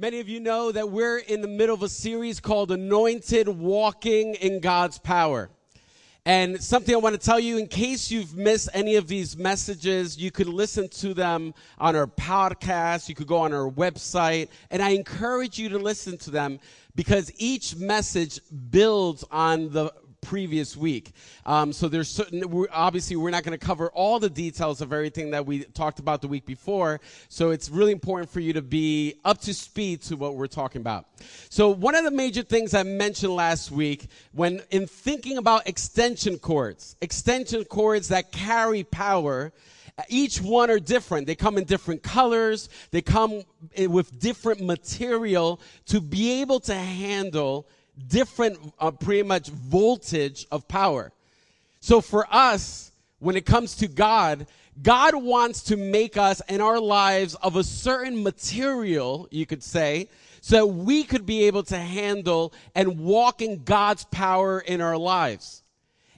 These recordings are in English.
Many of you know that we're in the middle of a series called Anointed Walking in God's Power. And something I want to tell you in case you've missed any of these messages, you could listen to them on our podcast, you could go on our website, and I encourage you to listen to them because each message builds on the previous week. Um, so there's certain, we're, obviously, we're not going to cover all the details of everything that we talked about the week before. So it's really important for you to be up to speed to what we're talking about. So one of the major things I mentioned last week when in thinking about extension cords, extension cords that carry power, each one are different. They come in different colors. They come with different material to be able to handle different, uh, pretty much voltage of power. So for us, when it comes to God, God wants to make us and our lives of a certain material, you could say, so that we could be able to handle and walk in God's power in our lives.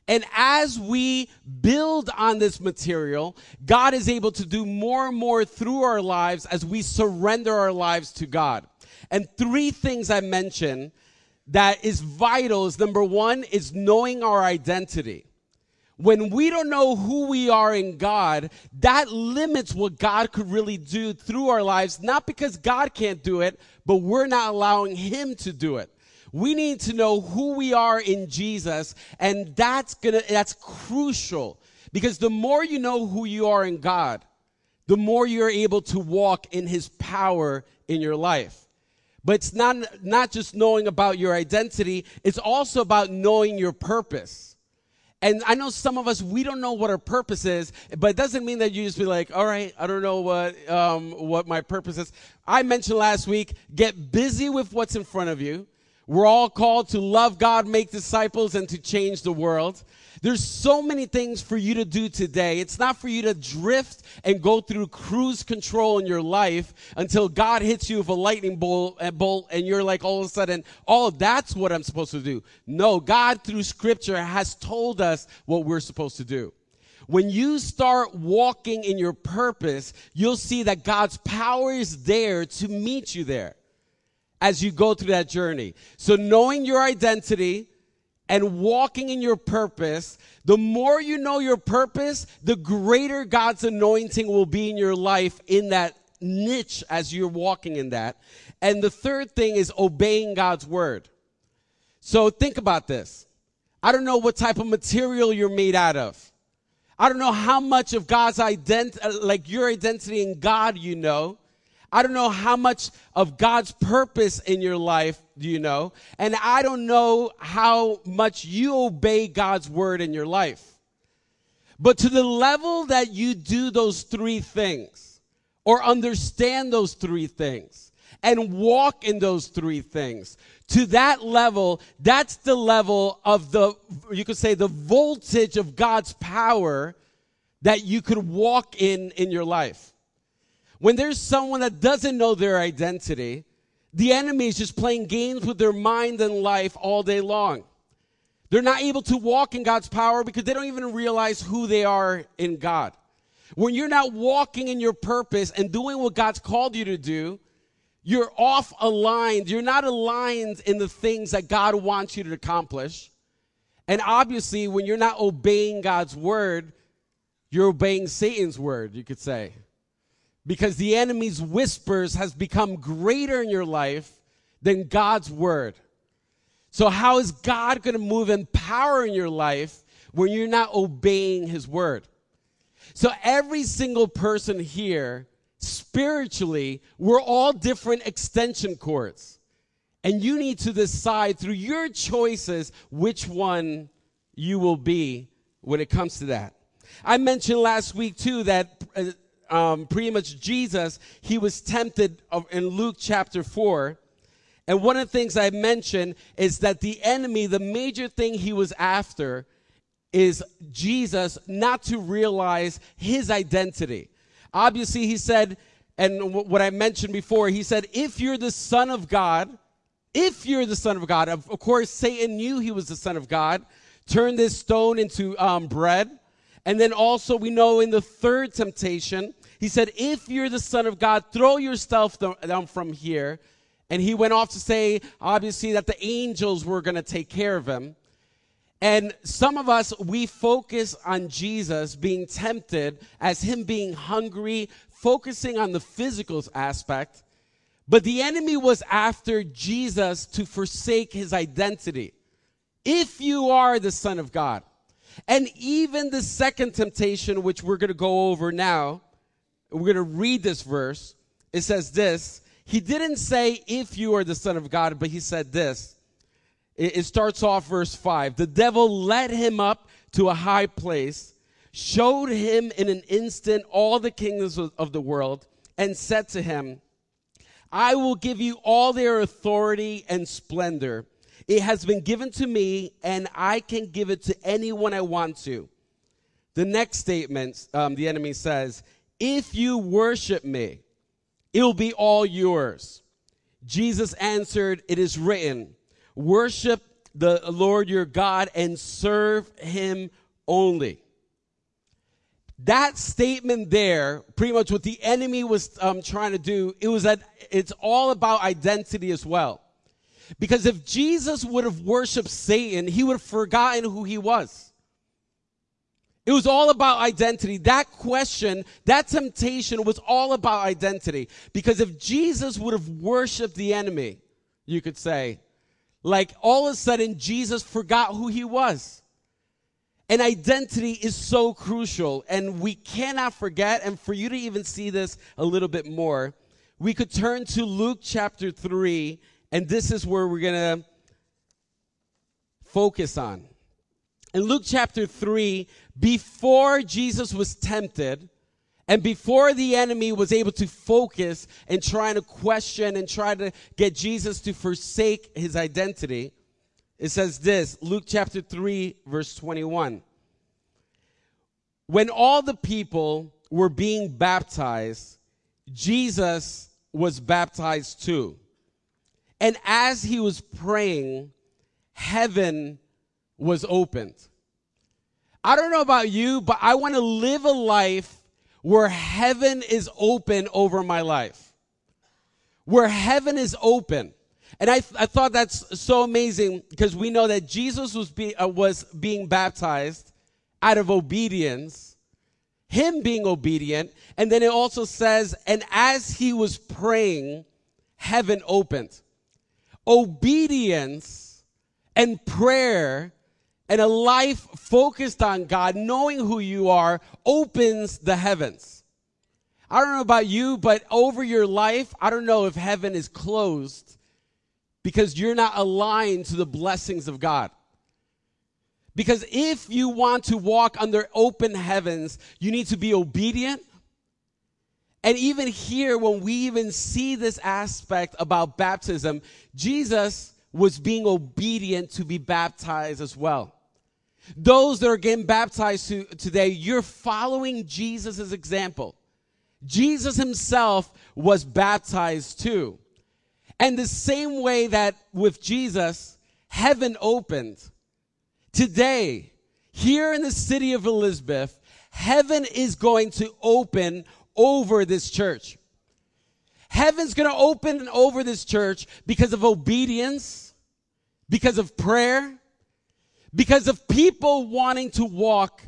And as we build on this material, God is able to do more and more through our lives as we surrender our lives to God. And three things I mentioned that is vital is number one is knowing our identity. When we don't know who we are in God, that limits what God could really do through our lives, not because God can't do it, but we're not allowing Him to do it. We need to know who we are in Jesus, and that's gonna, that's crucial. Because the more you know who you are in God, the more you're able to walk in His power in your life. But it's not, not just knowing about your identity, it's also about knowing your purpose. And I know some of us, we don't know what our purpose is, but it doesn't mean that you just be like, all right, I don't know what, um, what my purpose is. I mentioned last week, get busy with what's in front of you. We're all called to love God, make disciples, and to change the world. There's so many things for you to do today. It's not for you to drift and go through cruise control in your life until God hits you with a lightning eh, bolt, and you're like all of a sudden, oh, that's what I'm supposed to do. No, God through scripture has told us what we're supposed to do. When you start walking in your purpose, you'll see that God's power is there to meet you there as you go through that journey. So knowing your identity, and walking in your purpose, the more you know your purpose, the greater God's anointing will be in your life in that niche as you're walking in that. And the third thing is obeying God's word. So think about this. I don't know what type of material you're made out of. I don't know how much of God's identity, like your identity in God you know. I don't know how much of God's purpose in your life do you know. And I don't know how much you obey God's word in your life. But to the level that you do those three things or understand those three things and walk in those three things, to that level, that's the level of the, you could say, the voltage of God's power that you could walk in in your life. When there's someone that doesn't know their identity, the enemy is just playing games with their mind and life all day long. They're not able to walk in God's power because they don't even realize who they are in God. When you're not walking in your purpose and doing what God's called you to do, you're off aligned. You're not aligned in the things that God wants you to accomplish. And obviously, when you're not obeying God's word, you're obeying Satan's word, you could say because the enemy's whispers has become greater in your life than God's word. So how is God going to move in power in your life when you're not obeying his word? So every single person here, spiritually, we're all different extension cords. And you need to decide through your choices which one you will be when it comes to that. I mentioned last week too that uh, um, pretty much Jesus, he was tempted in Luke chapter 4. And one of the things I mentioned is that the enemy, the major thing he was after is Jesus not to realize his identity. Obviously, he said, and what I mentioned before, he said, if you're the Son of God, if you're the Son of God, of, course, Satan knew he was the Son of God, turn this stone into um, bread. And then also, we know in the third temptation, he said, If you're the Son of God, throw yourself down from here. And he went off to say, obviously, that the angels were going to take care of him. And some of us, we focus on Jesus being tempted as him being hungry, focusing on the physical aspect. But the enemy was after Jesus to forsake his identity. If you are the Son of God. And even the second temptation, which we're going to go over now, we're going to read this verse. It says this. He didn't say, if you are the Son of God, but he said this. It, it starts off verse 5. The devil led him up to a high place, showed him in an instant all the kingdoms of, the world, and said to him, I will give you all their authority and splendor. It has been given to me, and I can give it to anyone I want to. The next statement, um, the enemy says, If you worship me, it will be all yours. Jesus answered, It is written, Worship the Lord your God and serve him only. That statement there, pretty much what the enemy was um, trying to do, it was that it's all about identity as well. Because if Jesus would have worshiped Satan, he would have forgotten who he was. It was all about identity. That question, that temptation was all about identity. Because if Jesus would have worshiped the enemy, you could say, like all of a sudden, Jesus forgot who he was. And identity is so crucial, and we cannot forget. And for you to even see this a little bit more, we could turn to Luke chapter 3, and this is where we're going to focus on. In Luke chapter 3, before Jesus was tempted, and before the enemy was able to focus and trying to question and try to get Jesus to forsake his identity, it says this Luke chapter 3, verse 21. When all the people were being baptized, Jesus was baptized too. And as he was praying, heaven was opened. I don't know about you, but I want to live a life where heaven is open over my life. Where heaven is open. And I, I thought that's so amazing because we know that Jesus was, be, uh, was being baptized out of obedience, him being obedient. And then it also says, and as he was praying, heaven opened. Obedience and prayer and a life focused on God, knowing who you are, opens the heavens. I don't know about you, but over your life, I don't know if heaven is closed because you're not aligned to the blessings of God. Because if you want to walk under open heavens, you need to be obedient. And even here, when we even see this aspect about baptism, Jesus was being obedient to be baptized as well. Those that are getting baptized to, today, you're following Jesus' example. Jesus himself was baptized too. And the same way that with Jesus, heaven opened. Today, here in the city of Elizabeth, heaven is going to open over this church. Heaven's going to open over this church because of obedience, because of prayer, because of people wanting to walk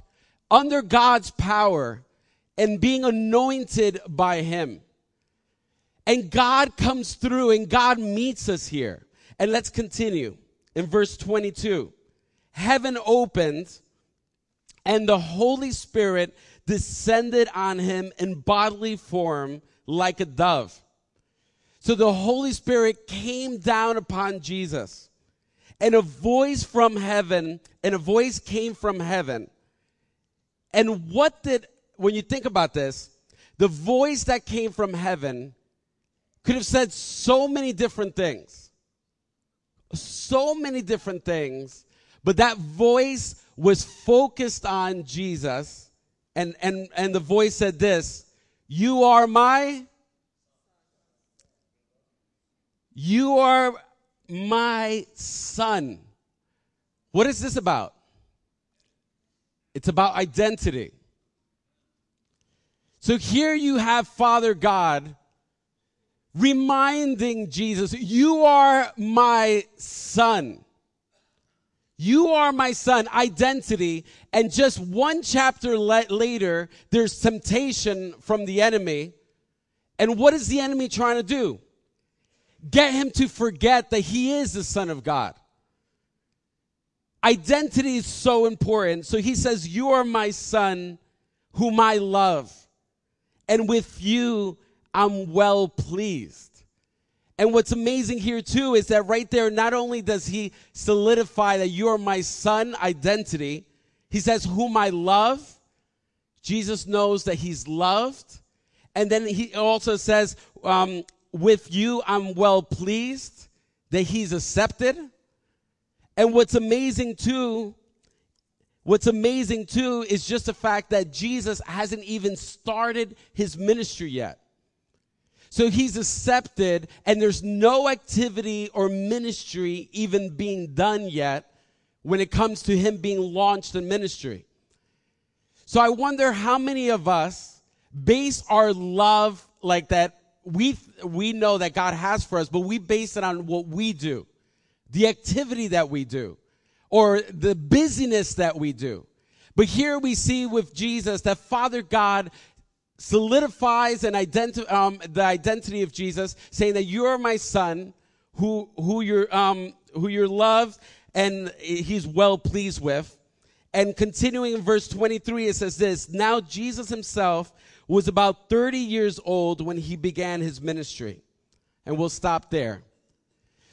under God's power and being anointed by Him. And God comes through and God meets us here. And let's continue in verse 22. Heaven opened and the Holy Spirit descended on him in bodily form like a dove. So the Holy Spirit came down upon Jesus and a voice from heaven, and a voice came from heaven. And what did, when you think about this, the voice that came from heaven could have said so many different things. So many different things. But that voice was focused on Jesus. And, and, and the voice said this You are my. You are my son. What is this about? It's about identity. So here you have Father God reminding Jesus, You are my son. You are my son, identity. And just one chapter le- later, there's temptation from the enemy. And what is the enemy trying to do? Get him to forget that he is the son of God. Identity is so important. So he says, You are my son, whom I love. And with you, I'm well pleased. And what's amazing here too is that right there, not only does he solidify that you are my son identity, he says, whom I love. Jesus knows that he's loved. And then he also says, um, with you, I'm well pleased, that he's accepted. And what's amazing too, what's amazing too is just the fact that Jesus hasn't even started his ministry yet. So he's accepted, and there's no activity or ministry even being done yet when it comes to him being launched in ministry. So I wonder how many of us base our love like that. We, we know that God has for us, but we base it on what we do, the activity that we do, or the busyness that we do. But here we see with Jesus that Father God solidifies and identi- um, the identity of Jesus, saying that you are my son, who who you're um, who you're loved and he's well pleased with. And continuing in verse 23, it says this: Now Jesus himself was about 30 years old when he began his ministry, and we'll stop there.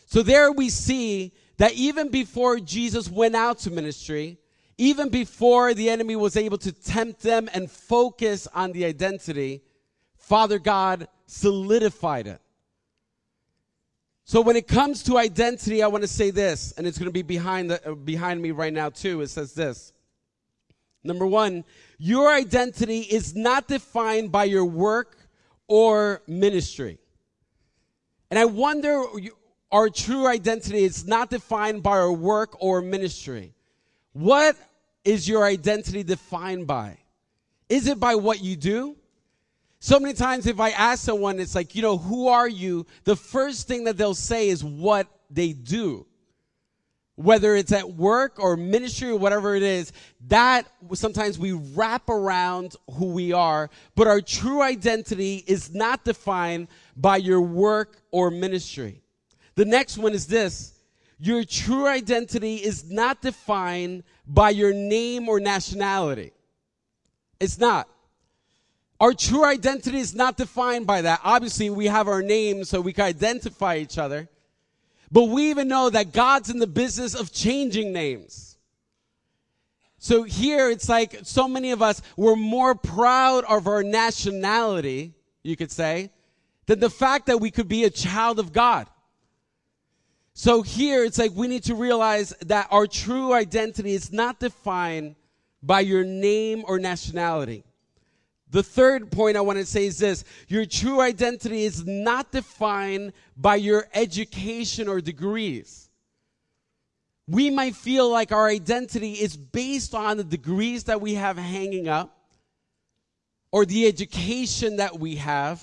So there we see that even before Jesus went out to ministry, even before the enemy was able to tempt them and focus on the identity, Father God solidified it. So when it comes to identity, I want to say this, and it's going to be behind the, uh, behind me right now too. It says this. Number one, your identity is not defined by your work or ministry. And I wonder, our true identity is not defined by our work or ministry. What is your identity defined by? Is it by what you do? So many times, if I ask someone, it's like, you know, who are you? The first thing that they'll say is what they do. Whether it's at work or ministry or whatever it is, that sometimes we wrap around who we are, but our true identity is not defined by your work or ministry. The next one is this your true identity is not defined by your name or nationality. It's not. Our true identity is not defined by that. Obviously, we have our names so we can identify each other. But we even know that God's in the business of changing names. So here it's like so many of us, we're more proud of our nationality, you could say, than the fact that we could be a child of God. So here it's like we need to realize that our true identity is not defined by your name or nationality. The third point I want to say is this your true identity is not defined by your education or degrees. We might feel like our identity is based on the degrees that we have hanging up or the education that we have.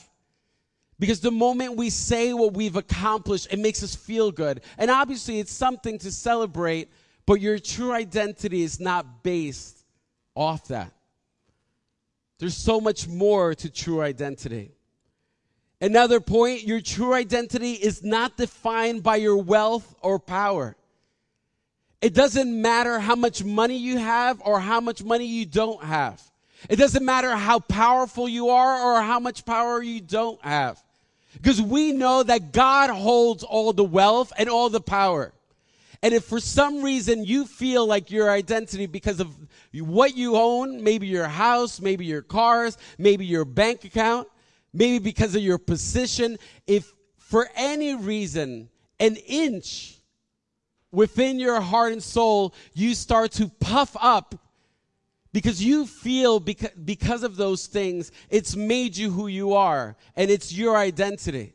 Because the moment we say what we've accomplished, it makes us feel good. And obviously, it's something to celebrate, but your true identity is not based off that. There's so much more to true identity. Another point your true identity is not defined by your wealth or power. It doesn't matter how much money you have or how much money you don't have. It doesn't matter how powerful you are or how much power you don't have. Because we know that God holds all the wealth and all the power. And if for some reason you feel like your identity because of what you own, maybe your house, maybe your cars, maybe your bank account, maybe because of your position, if for any reason an inch within your heart and soul you start to puff up because you feel because, because of those things, it's made you who you are, and it's your identity.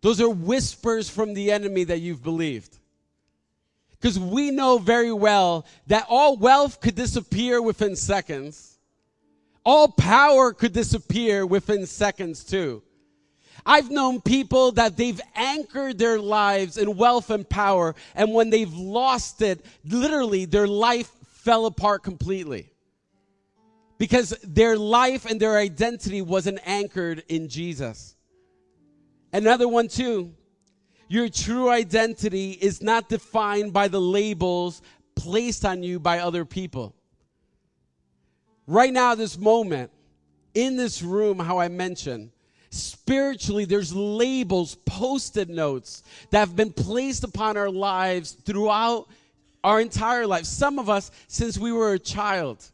Those are whispers from the enemy that you've believed. Because we know very well that all wealth could disappear within seconds. All power could disappear within seconds too. I've known people that they've anchored their lives in wealth and power, and when they've lost it, literally their life fell apart completely. Because their life and their identity wasn't anchored in Jesus. Another one, too. Your true identity is not defined by the labels placed on you by other people. Right now, this moment, in this room, how I mentioned, Spiritually, there's labels, posted notes that have been placed upon our lives throughout our entire life. Some of us since we were a child.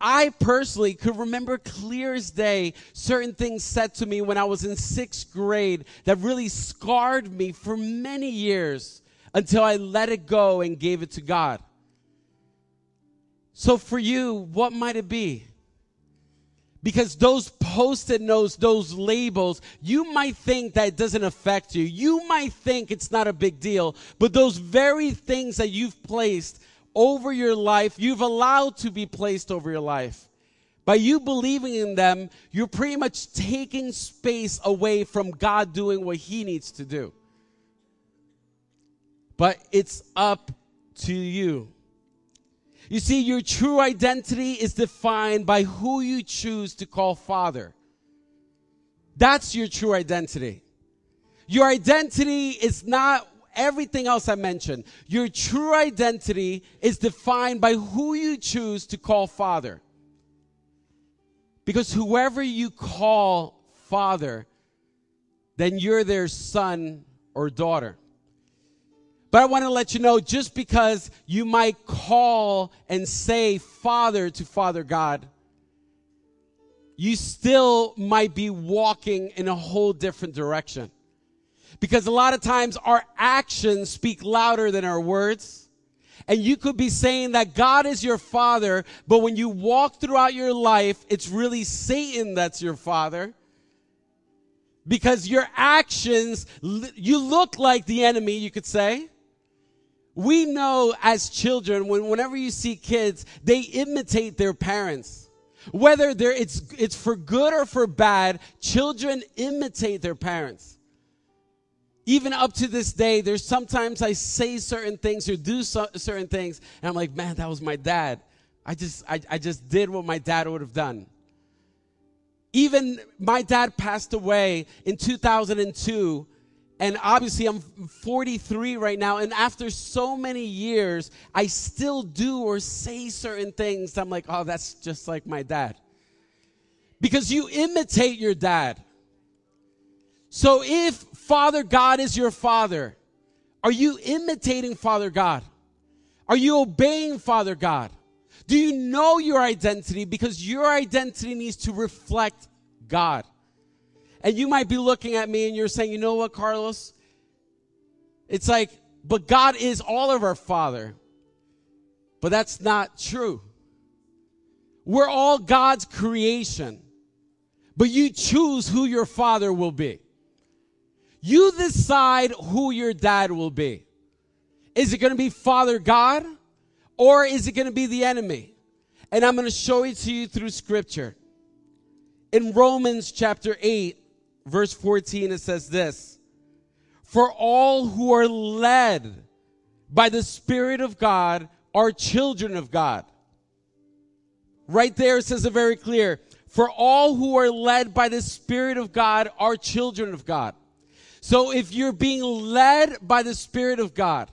I personally could remember clear as day certain things said to me when I was in sixth grade that really scarred me for many years until I let it go and gave it to God. So for you, what might it be? Because those post-it notes, those labels, you might think that doesn't affect you. You might think it's not a big deal, but those very things that you've placed over your life, you've allowed to be placed over your life. By you believing in them, you're pretty much taking space away from God doing what He needs to do. But it's up to you. You see, your true identity is defined by who you choose to call Father. That's your true identity. Your identity is not everything else I mentioned. Your true identity is defined by who you choose to call Father. Because whoever you call Father, then you're their son or daughter. But I want to let you know just because you might call and say Father to Father God, you still might be walking in a whole different direction. Because a lot of times our actions speak louder than our words. And you could be saying that God is your father, but when you walk throughout your life, it's really Satan that's your father. Because your actions, you look like the enemy, you could say. We know as children, when, whenever you see kids, they imitate their parents. Whether it's, it's for good or for bad, children imitate their parents. Even up to this day, there's sometimes I say certain things or do so, certain things, and I'm like, man, that was my dad. I just, I, I just did what my dad would have done. Even my dad passed away in 2002, and obviously, I'm 43 right now. And after so many years, I still do or say certain things. I'm like, oh, that's just like my dad. Because you imitate your dad. So if Father God is your father, are you imitating Father God? Are you obeying Father God? Do you know your identity? Because your identity needs to reflect God. And you might be looking at me and you're saying, you know what, Carlos? It's like, but God is all of our Father. But that's not true. We're all God's creation. But you choose who your father will be. You decide who your dad will be. Is it going to be Father God or is it going to be the enemy? And I'm going to show it to you through scripture. In Romans chapter 8, verse 14, it says this For all who are led by the Spirit of God are children of God. Right there it says it very clear. For all who are led by the Spirit of God are children of God. So if you're being led by the Spirit of God,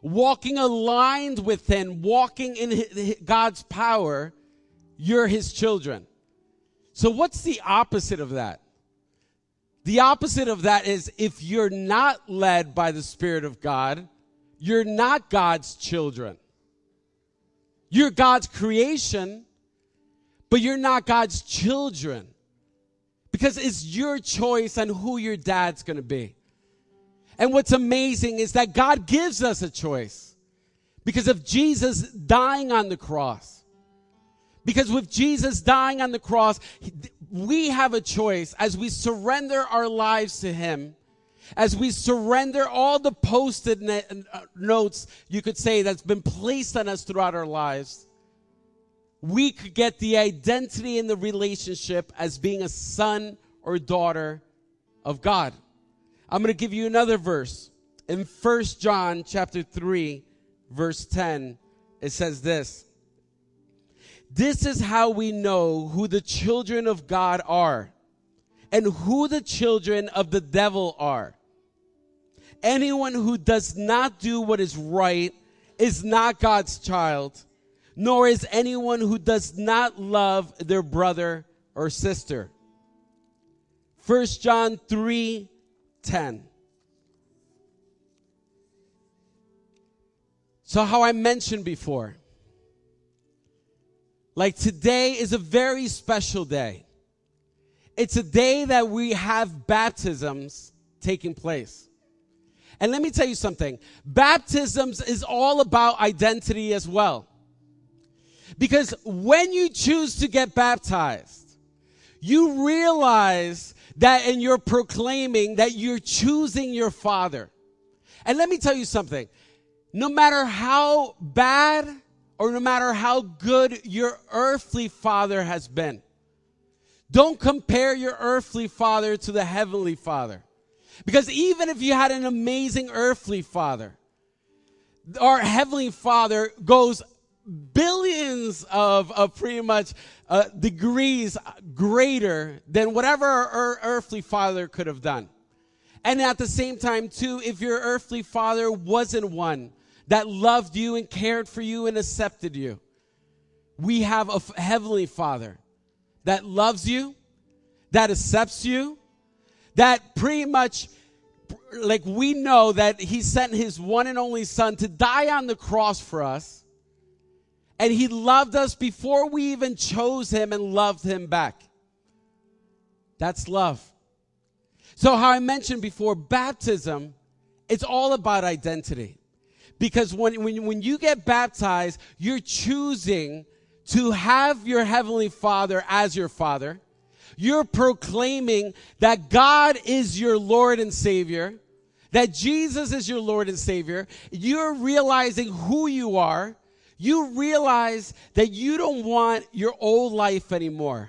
walking aligned with Him, walking in God's power, you're His children. So what's the opposite of that? The opposite of that is if you're not led by the Spirit of God, you're not God's children. You're God's creation, but you're not God's children. Because it's your choice on who your dad's gonna be. And what's amazing is that God gives us a choice because of Jesus dying on the cross. Because with Jesus dying on the cross, we have a choice as we surrender our lives to Him, as we surrender all the posted uh, notes, you could say, that's been placed on us throughout our lives. We could get the identity in the relationship as being a son or daughter of God. I'm going to give you another verse. In 1 John chapter 3, verse 10, it says this. This is how we know who the children of God are and who the children of the devil are. Anyone who does not do what is right is not God's child, nor is anyone who does not love their brother or sister. 1 John 3 10. So, how I mentioned before, like today is a very special day. It's a day that we have baptisms taking place. And let me tell you something baptisms is all about identity as well. Because when you choose to get baptized, you realize that and you're proclaiming that you're choosing your father. And let me tell you something. No matter how bad or no matter how good your earthly father has been, don't compare your earthly father to the heavenly father. Because even if you had an amazing earthly father, our heavenly father goes billions of, of pretty much uh, degrees greater than whatever our earthly father could have done. And at the same time, too, if your earthly father wasn't one that loved you and cared for you and accepted you, we have a heavenly father that loves you, that accepts you, that pretty much like we know that he sent his one and only son to die on the cross for us and he loved us before we even chose him and loved him back. That's love. So how i mentioned before baptism it's all about identity because when, when, when you get baptized you're choosing to have your heavenly father as your father you're proclaiming that God is your Lord and Savior, that Jesus is your Lord and Savior. You're realizing who you are. You realize that you don't want your old life anymore.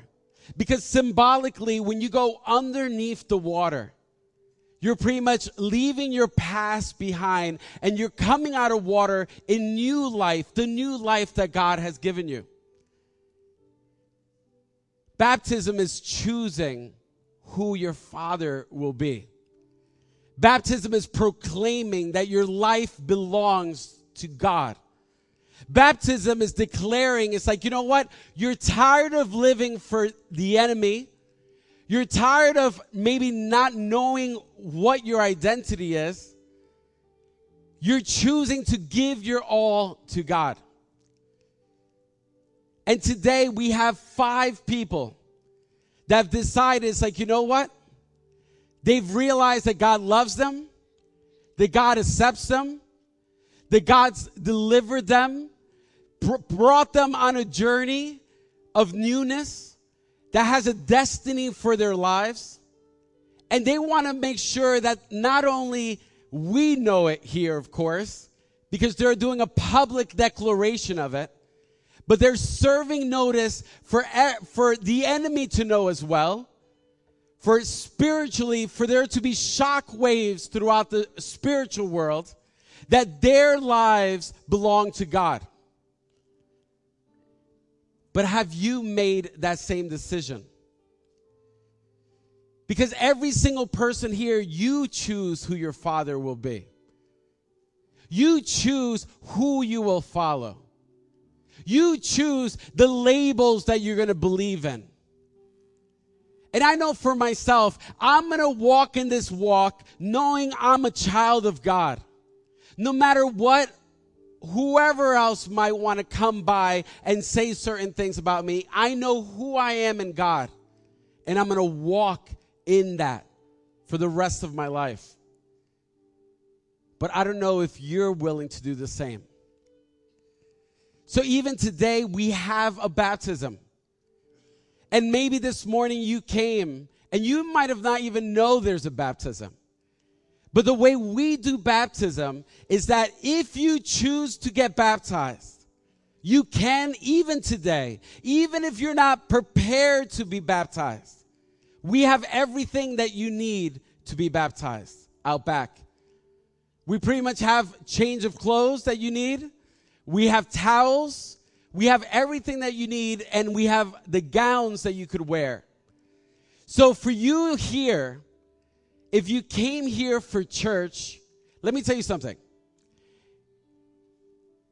Because symbolically, when you go underneath the water, you're pretty much leaving your past behind and you're coming out of water in new life, the new life that God has given you. Baptism is choosing who your father will be. Baptism is proclaiming that your life belongs to God. Baptism is declaring, it's like, you know what? You're tired of living for the enemy. You're tired of maybe not knowing what your identity is. You're choosing to give your all to God. And today we have five people that have decided it's like, you know what? They've realized that God loves them, that God accepts them, that God's delivered them, br- brought them on a journey of newness that has a destiny for their lives. And they want to make sure that not only we know it here, of course, because they're doing a public declaration of it, but they're serving notice for, for the enemy to know as well. For spiritually, for there to be shock waves throughout the spiritual world that their lives belong to God. But have you made that same decision? Because every single person here, you choose who your father will be. You choose who you will follow. You choose the labels that you're going to believe in. And I know for myself, I'm going to walk in this walk knowing I'm a child of God. No matter what whoever else might want to come by and say certain things about me, I know who I am in God. And I'm going to walk in that for the rest of my life. But I don't know if you're willing to do the same. So even today, we have a baptism. And maybe this morning you came and you might have not even know there's a baptism. But the way we do baptism is that if you choose to get baptized, you can even today, even if you're not prepared to be baptized. We have everything that you need to be baptized out back. We pretty much have change of clothes that you need. We have towels. We have everything that you need, and we have the gowns that you could wear. So for you here, if you came here for church, let me tell you something.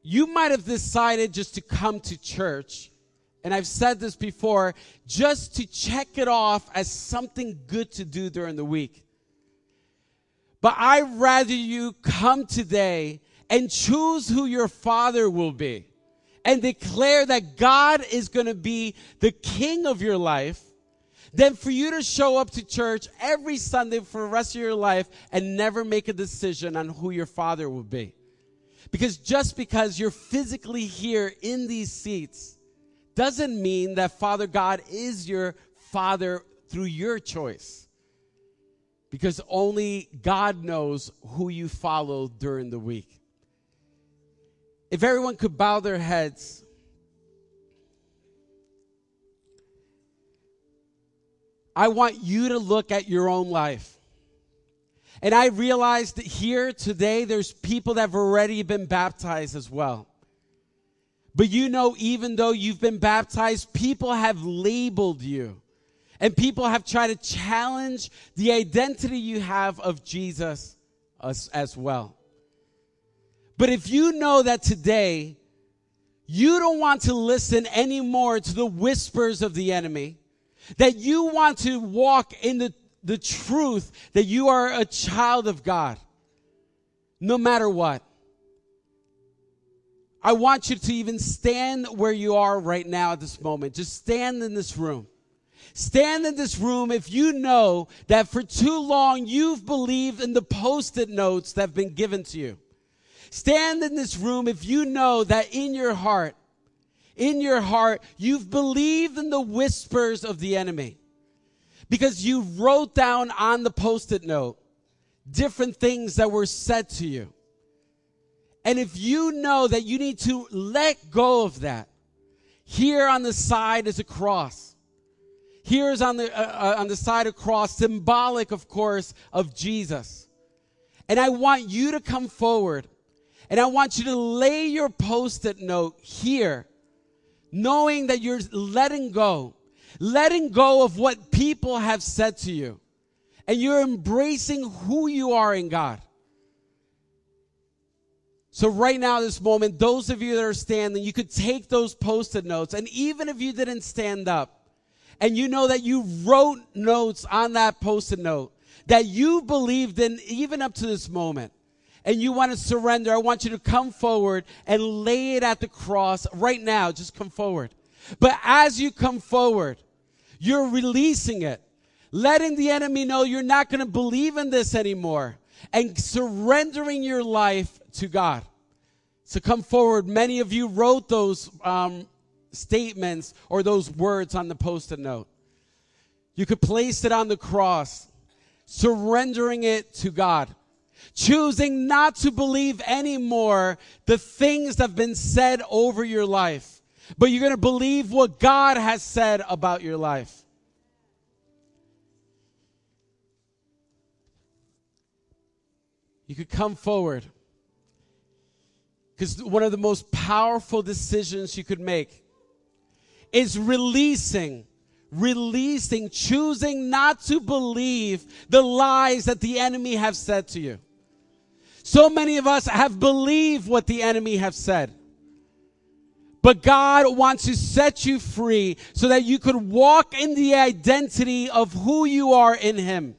You might have decided just to come to church, and I've said this before, just to check it off as something good to do during the week. But I'd rather you come today and choose who your father will be and declare that God is going to be the king of your life than for you to show up to church every Sunday for the rest of your life and never make a decision on who your father will be. Because just because you're physically here in these seats doesn't mean that Father God is your father through your choice because only God knows who you follow during the week. If everyone could bow their heads, I want you to look at your own life. And I realize that here today, there's people that have already been baptized as well. But you know, even though you've been baptized, people have labeled you. And people have tried to challenge the identity you have of Jesus as, as well. But if you know that today you don't want to listen anymore to the whispers of the enemy, that you want to walk in the, the truth that you are a child of God, no matter what. I want you to even stand where you are right now at this moment. Just stand in this room. Stand in this room if you know that for too long you've believed in the post it notes that have been given to you. Stand in this room if you know that in your heart, in your heart, you've believed in the whispers of the enemy. Because you wrote down on the post it note different things that were said to you. And if you know that you need to let go of that, here on the side is a cross. Here is on the, uh, uh, on the side of cross, symbolic, of course, of Jesus. And I want you to come forward and I want you to lay your post it note here, knowing that you're letting go, letting go of what people have said to you, and you're embracing who you are in God. So, right now, this moment, those of you that are standing, you could take those post it notes, and even if you didn't stand up, and you know that you wrote notes on that post-it note that you believed in even up to this moment and you want to surrender, I want you to come forward and lay it at the cross right now. Just come forward. But as you come forward, you're releasing it, letting the enemy know you're not going to believe in this anymore and surrendering your life to God. So come forward. Many of you wrote those um, statements or those words on the post it note. You could place it on the cross, surrendering it to God, choosing not to believe anymore the things that have been said over your life, but you're going to believe what God has said about your life. You could come forward. Because one of the most powerful decisions you could make is releasing, releasing, choosing not to believe the lies that the enemy have said to you. So many of us have believed what the enemy have said. But God wants to set you free so that you could walk in the identity of who you are in Him.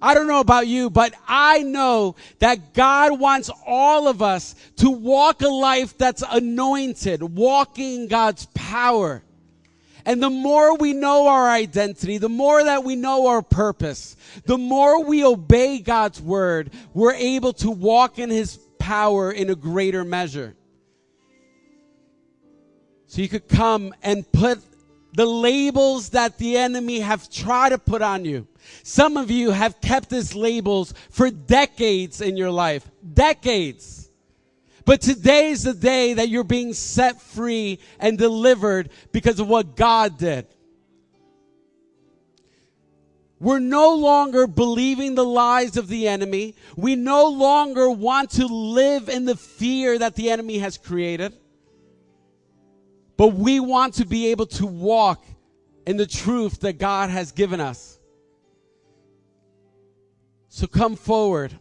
I don't know about you, but I know that God wants all of us to walk a life that's anointed, walking God's power. And the more we know our identity, the more that we know our purpose, the more we obey God's word, we're able to walk in his power in a greater measure. So you could come and put the labels that the enemy have tried to put on you. Some of you have kept these labels for decades in your life. Decades. But today is the day that you're being set free and delivered because of what God did. We're no longer believing the lies of the enemy. We no longer want to live in the fear that the enemy has created. But we want to be able to walk in the truth that God has given us. So come forward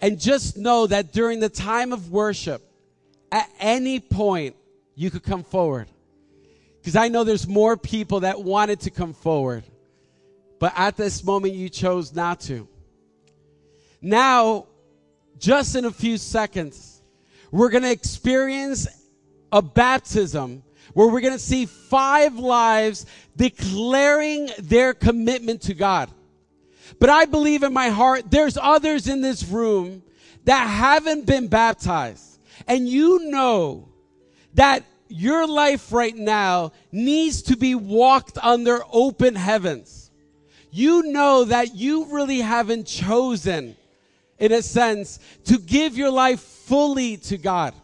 and just know that during the time of worship, at any point, you could come forward. Because I know there's more people that wanted to come forward. But at this moment, you chose not to. Now, just in a few seconds, we're going to experience a baptism where we're going to see five lives declaring their commitment to God. But I believe in my heart there's others in this room that haven't been baptized. And you know that your life right now needs to be walked under open heavens you know that you really haven't chosen, in a sense, to give your life fully to God.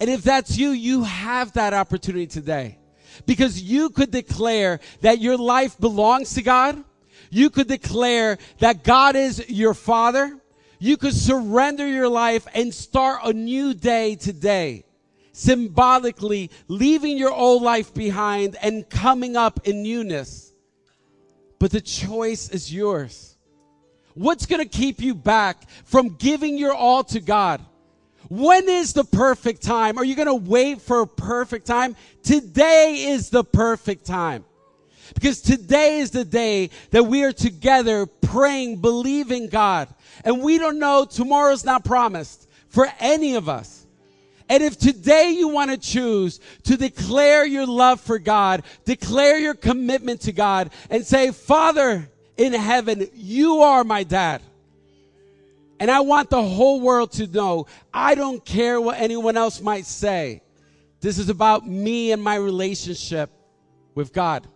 And if that's you, you have that opportunity today. Because you could declare that your life belongs to God. You could declare that God is your father. You could surrender your life and start a new day today. Symbolically leaving your old life behind and coming up in newness but the choice is yours. What's going to keep you back from giving your all to God? When is the perfect time? Are you going to wait for a perfect time? Today is the perfect time. Because today is the day that we are together praying, believing God. And we don't know, tomorrow's not promised for any of us. And if today you want to choose to declare your love for God, declare your commitment to God, and say, Father in heaven, you are my dad. And I want the whole world to know I don't care what anyone else might say. This is about me and my relationship with God.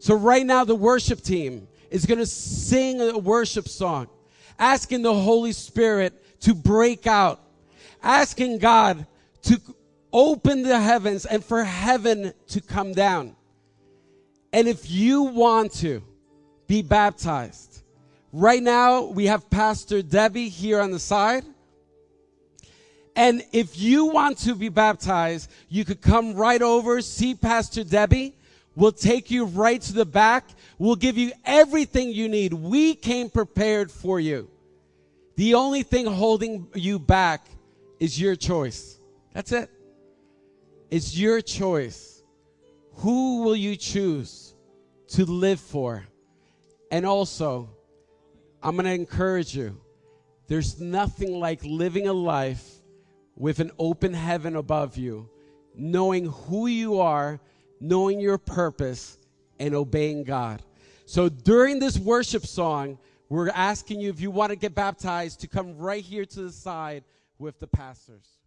So, right now, the worship team is going to sing a worship song, asking the Holy Spirit to break out asking God to open the heavens and for heaven to come down. And if you want to be baptized, right now we have Pastor Debbie here on the side. And if you want to be baptized, you could come right over, see Pastor Debbie. We'll take you right to the back. We'll give you everything you need. We came prepared for you. The only thing holding you back is your choice. That's it. It's your choice. Who will you choose to live for? And also, I'm going to encourage you. There's nothing like living a life with an open heaven above you, knowing who you are, knowing your purpose, and obeying God. So during this worship song, we're asking you if you want to get baptized to come right here to the side with the pastors.